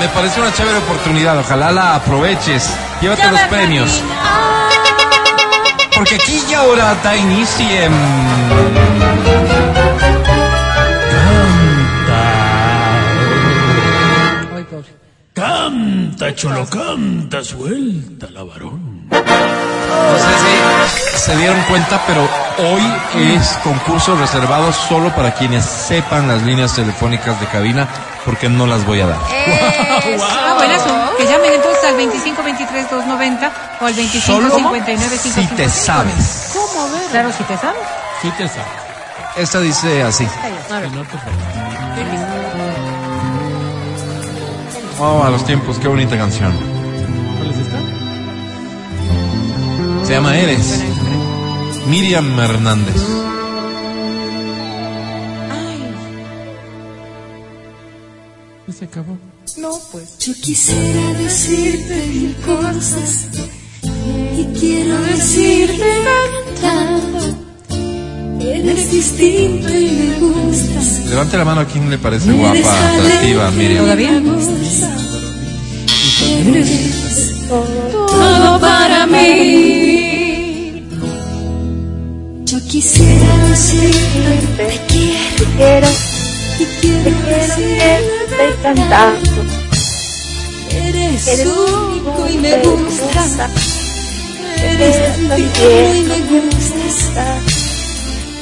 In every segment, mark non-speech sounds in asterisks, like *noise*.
Me parece una chévere oportunidad. Ojalá la aproveches. Llévate los premios. Porque aquí y ahora da inicio. Canta, cholo, canta, suelta la varón. No sé si se dieron cuenta, pero hoy es concurso reservado solo para quienes sepan las líneas telefónicas de cabina, porque no las voy a dar. Ah, buenas, que llamen entonces al 25 23 290 o al 25 Solo 59 si te sabes. ¿Cómo? A ver. Claro, si te sabes. Sí te sabes. Esta dice así. A ver. Oh, a los tiempos, qué bonita canción. Se llama Eres. Miriam Hernández. Ya se acabó. Yo quisiera decirte mil cosas y quiero decirte cantando. Eres distinto y me gustas. Levante la mano a quien le parece guapa, atractiva, Miriam. ¿Todavía? Eres todo para mí. Yo quisiera decirte te quiero y quiero decirte cantando. Eres único y me gustas. Eres distinto y me gustas.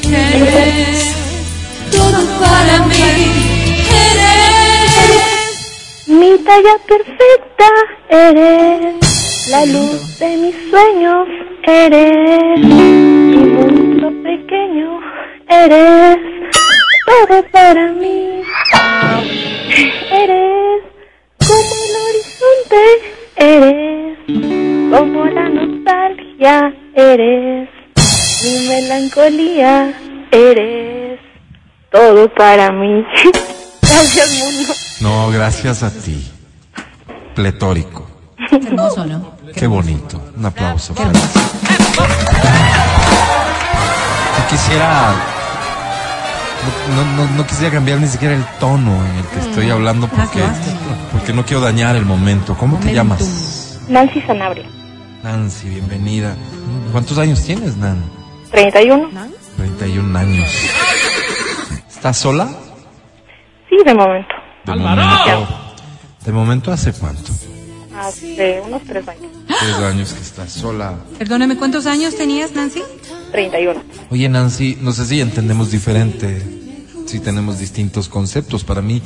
Eres todo para mí. Eres mi talla perfecta. Eres la luz de mis sueños. Eres mi mundo pequeño. Eres todo para mí. Eres como el horizonte. Eres como la nostalgia. Eres mi melancolía. Eres todo para mí. *laughs* Gracias, mundo. No, gracias a ti. Pletórico. Hermoso, ¿no? Qué bonito. Un aplauso. Qué quisiera. No, no, no, quisiera cambiar ni siquiera el tono en el que estoy hablando porque, hazlo, porque no quiero dañar el momento. ¿Cómo te llamas? Nancy Sanabria, Nancy, bienvenida. ¿Cuántos años tienes, Nan? 31. 31 años. ¿Estás sola? Sí, de momento. De momento. ¿De momento hace cuánto? Hace unos tres años. Tres años que estás sola. Perdóname, ¿cuántos años tenías, Nancy? 31. Oye, Nancy, no sé si entendemos diferente, si tenemos distintos conceptos. Para mí,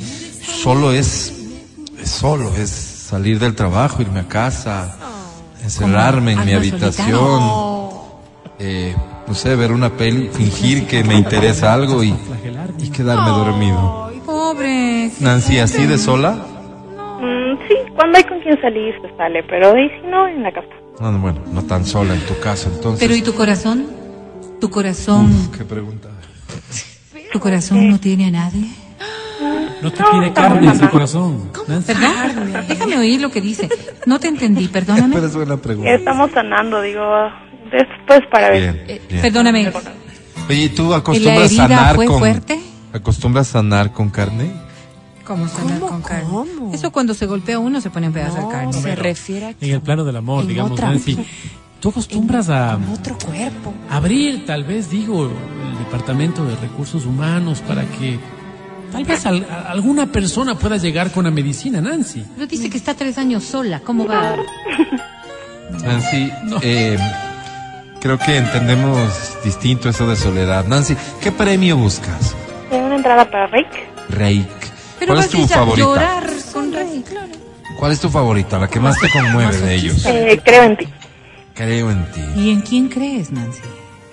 solo es, es solo, es salir del trabajo, irme a casa, encerrarme en mi habitación, eh, no sé, ver una peli, fingir que me interesa algo y, y quedarme dormido. Ay, pobre. Nancy, ¿así de sola? Cuando hay con quien salir se sale, pero de ahí si no, en la casa. No, no, bueno, no tan sola en tu casa, entonces. Pero ¿y tu corazón? ¿Tu corazón, Uf, qué pregunta. tu corazón no tiene a nadie? No te pide carne ese corazón. Nancy. ¿Perdón? Déjame oír lo que dice. No te entendí, perdóname. Pero es buena pregunta. Estamos sanando, digo, después para ver. Bien, Eh, bien. Perdóname. Oye, ¿y tú ¿Y la acostumbras herida sanar fue con fuerte? acostumbras sanar con carne? ¿Cómo sanar con carne? Eso cuando se golpea uno se pone en pedazos de carne. se refiere a En el plano del amor, digamos, otra- Nancy. *laughs* Tú acostumbras a otro cuerpo. abrir, tal vez, digo, el departamento de recursos humanos para que tal vez al- a- alguna persona pueda llegar con la medicina, Nancy. Pero dice que está tres años sola. ¿Cómo va? *laughs* Nancy, No. eh, creo que entendemos distinto eso de soledad. Nancy, ¿qué premio buscas? Tengo una entrada para Reik. Reik. Pero ¿Cuál es tu favorita? llorar con Rey, claro. ¿Cuál es tu favorita? La que más te conmueve de ellos. Eh, creo en ti, Creo en ti. ¿Y en quién crees, Nancy?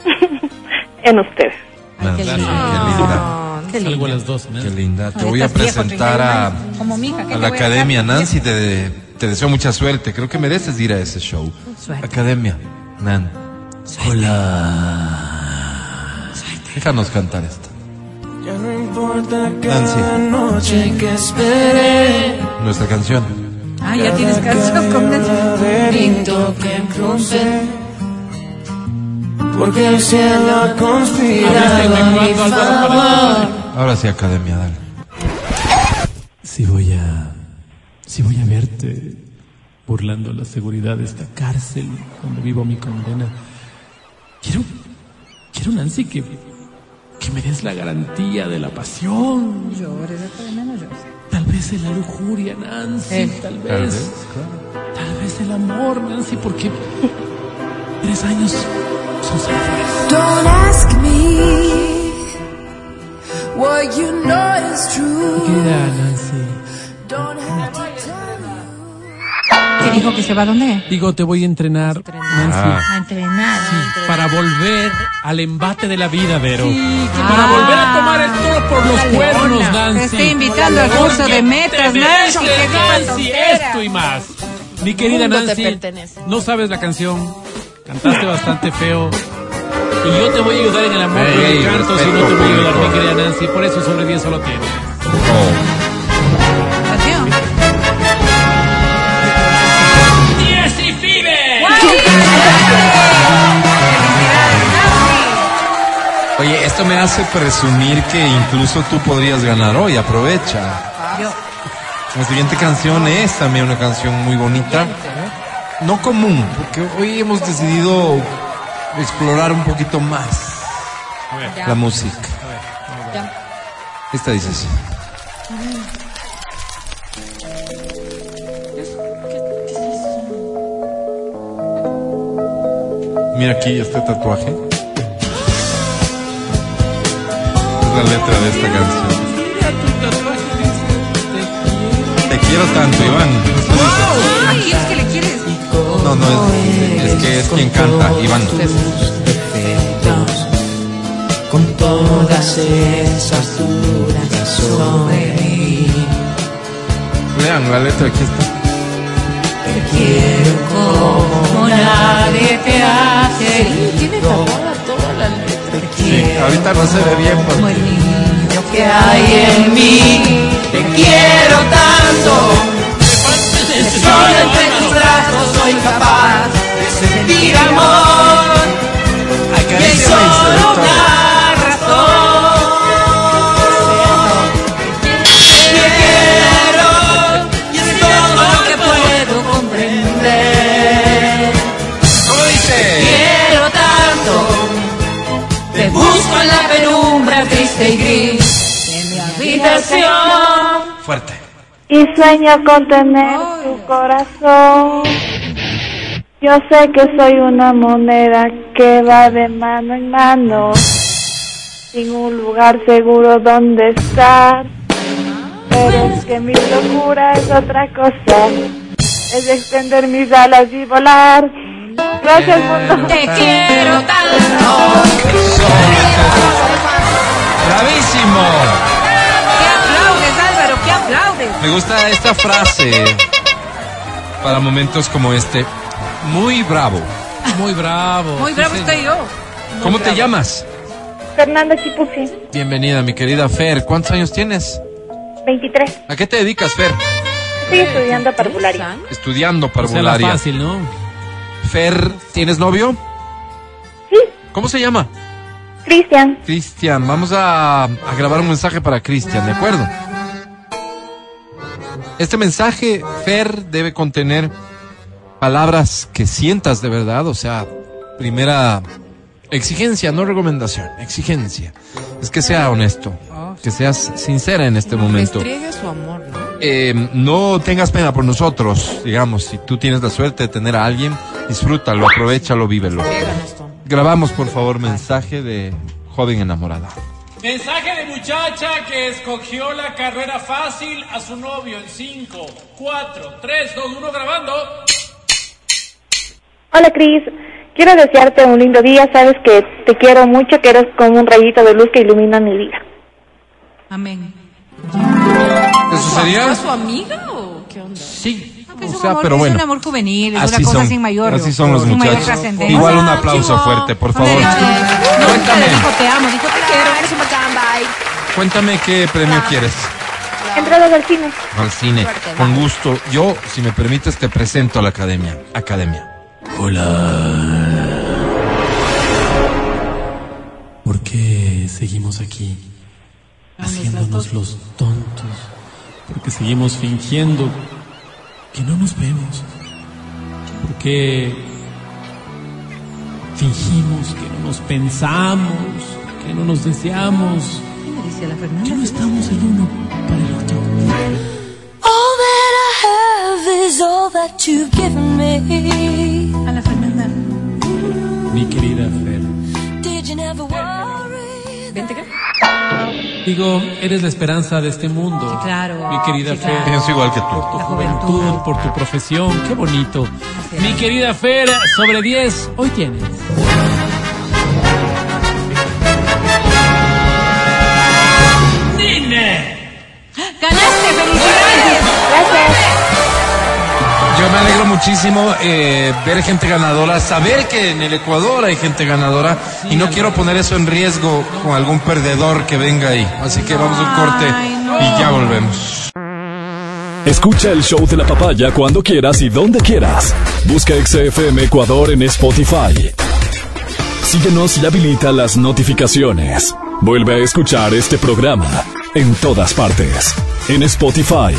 *laughs* en ustedes. Nancy, qué linda. Qué Salgo a lindo. las dos, Qué linda. Te voy a presentar 31 a, años. Como mi hija, ¿qué a te la academia. Nancy, te, te deseo mucha suerte. Creo que mereces ir a ese show. Suerte. Academia. Nan. Hola. Déjanos cantar esta. Importa Nancy. cada noche que esperé. Nuestra canción. Ah, ya tienes canción con Nancy. laberinto que crucé. Porque el cielo ha conspirado a mi favor. Ahora sí, Academia, dale. Sí voy a si voy a verte burlando la seguridad de esta cárcel donde vivo mi condena, quiero, quiero Nancy que, que me des la garantía de la pasión. Llores, Cadena, no llores. Tal vez de la lujuria, Nancy, Eh. tal Tal vez. claro. Tal vez el amor, Nancy, porque tres años son salvajes. Don't ask me what you know is true. ¿Qué dijo que se va a dónde? digo, te voy a entrenar, Nancy, Ah. A entrenar. para volver al embate de la vida, Vero. Para volver a tomar el toro por los Dale, cuernos, hola. Nancy. Te estoy invitando al curso de metas, Nancy. Nancy, esto y más. Mi querida Nancy, no sabes la canción, cantaste bastante feo. Y yo te voy a ayudar en el amor con el canto, si no te voy a ayudar, público. mi querida Nancy. Por eso sobre 10 solo tienes. Oh. Oye, esto me hace presumir que incluso tú podrías ganar hoy. Aprovecha. La siguiente canción es también una canción muy bonita. No común, porque hoy hemos decidido explorar un poquito más la música. Esta dice así. Mira aquí este tatuaje. Es la letra de esta canción. Te quiero tanto, Iván. Eso dice. ¿A quién es que le quieres? No, no, es, es que es quien canta, Iván. con todas esas dudas sobre mí. Lean la letra, aquí está. Te quiero como nadie te hace. Tiene tatuada toda la letra. Sí, quiero ahorita no se ve bien como porque el niño que hay en mí. Te quiero tanto. Solo entre tus brazos soy capaz de sentir amor. Triste y gris en mi habitación. Fuerte. Y sueño con tener tu corazón. Yo sé que soy una moneda que va de mano en mano, sin un lugar seguro donde estar. Pero es que mi locura es otra cosa, es extender mis alas y volar. Gracias mundo. Te quiero tanto. ¡Bravísimo! ¿Qué aplaudes, Álvaro? ¿Qué aplaudes? Me gusta esta frase para momentos como este. Muy bravo. Muy bravo. Muy sí, bravo señor. estoy yo. ¿Cómo te llamas? Fernanda Chipusi, Bienvenida, mi querida Fer. ¿Cuántos años tienes? 23. ¿A qué te dedicas, Fer? Estoy estudiando parvularia. Estudiando parvularia. fácil, ¿no? Fer, ¿tienes novio? Sí, ¿Cómo se llama? Cristian. Cristian. Vamos a, a grabar un mensaje para Cristian, ¿de acuerdo? Este mensaje, Fer, debe contener palabras que sientas de verdad, o sea, primera exigencia, no recomendación, exigencia. Es que sea honesto, que seas sincera en este momento. Su amor, ¿no? Eh, no tengas pena por nosotros, digamos, si tú tienes la suerte de tener a alguien, disfrútalo, aprovechalo, vívelo. Grabamos, por favor, mensaje de joven enamorada. Mensaje de muchacha que escogió la carrera fácil a su novio en 5, 4, 3, 2, 1, grabando. Hola Cris, quiero desearte un lindo día, sabes que te quiero mucho, que eres como un rayito de luz que ilumina mi vida. Amén. ¿Eso sería? ¿Es su amiga o qué onda? Sí. Es O un sea, amor- pero es bueno. un amor juvenil, es Así una cosa son, sin mayor. así son los muchachos. Igual un aplauso fuerte, por favor. Cuéntame. nunca dijo te amo, dijo te quiero. Eres un bacán, bye. Cuéntame qué premio quieres. Entradas al cine. Al cine. Suerte, Con gusto. Yo, si me permites, te presento a la academia. Academia. ¿Por qué seguimos aquí? Haciéndonos los tontos. Porque seguimos fingiendo qué no nos vemos? ¿Por qué fingimos que no nos pensamos, que no nos deseamos, ¿Qué me dice la que no estamos el uno Digo, eres la esperanza de este mundo. Sí, claro. Mi querida Sí, Fer. claro. Pienso igual que tú. Por tu La juventud, juventud. por tu profesión, qué bonito. Mi querida Fer, sobre 10, hoy tienes. Yo me alegro muchísimo eh, ver gente ganadora, saber que en el Ecuador hay gente ganadora y no quiero poner eso en riesgo con algún perdedor que venga ahí. Así que vamos a un corte Ay, no. y ya volvemos. Escucha el show de la papaya cuando quieras y donde quieras. Busca XFM Ecuador en Spotify. Síguenos y habilita las notificaciones. Vuelve a escuchar este programa en todas partes. En Spotify,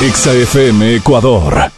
XFM Ecuador.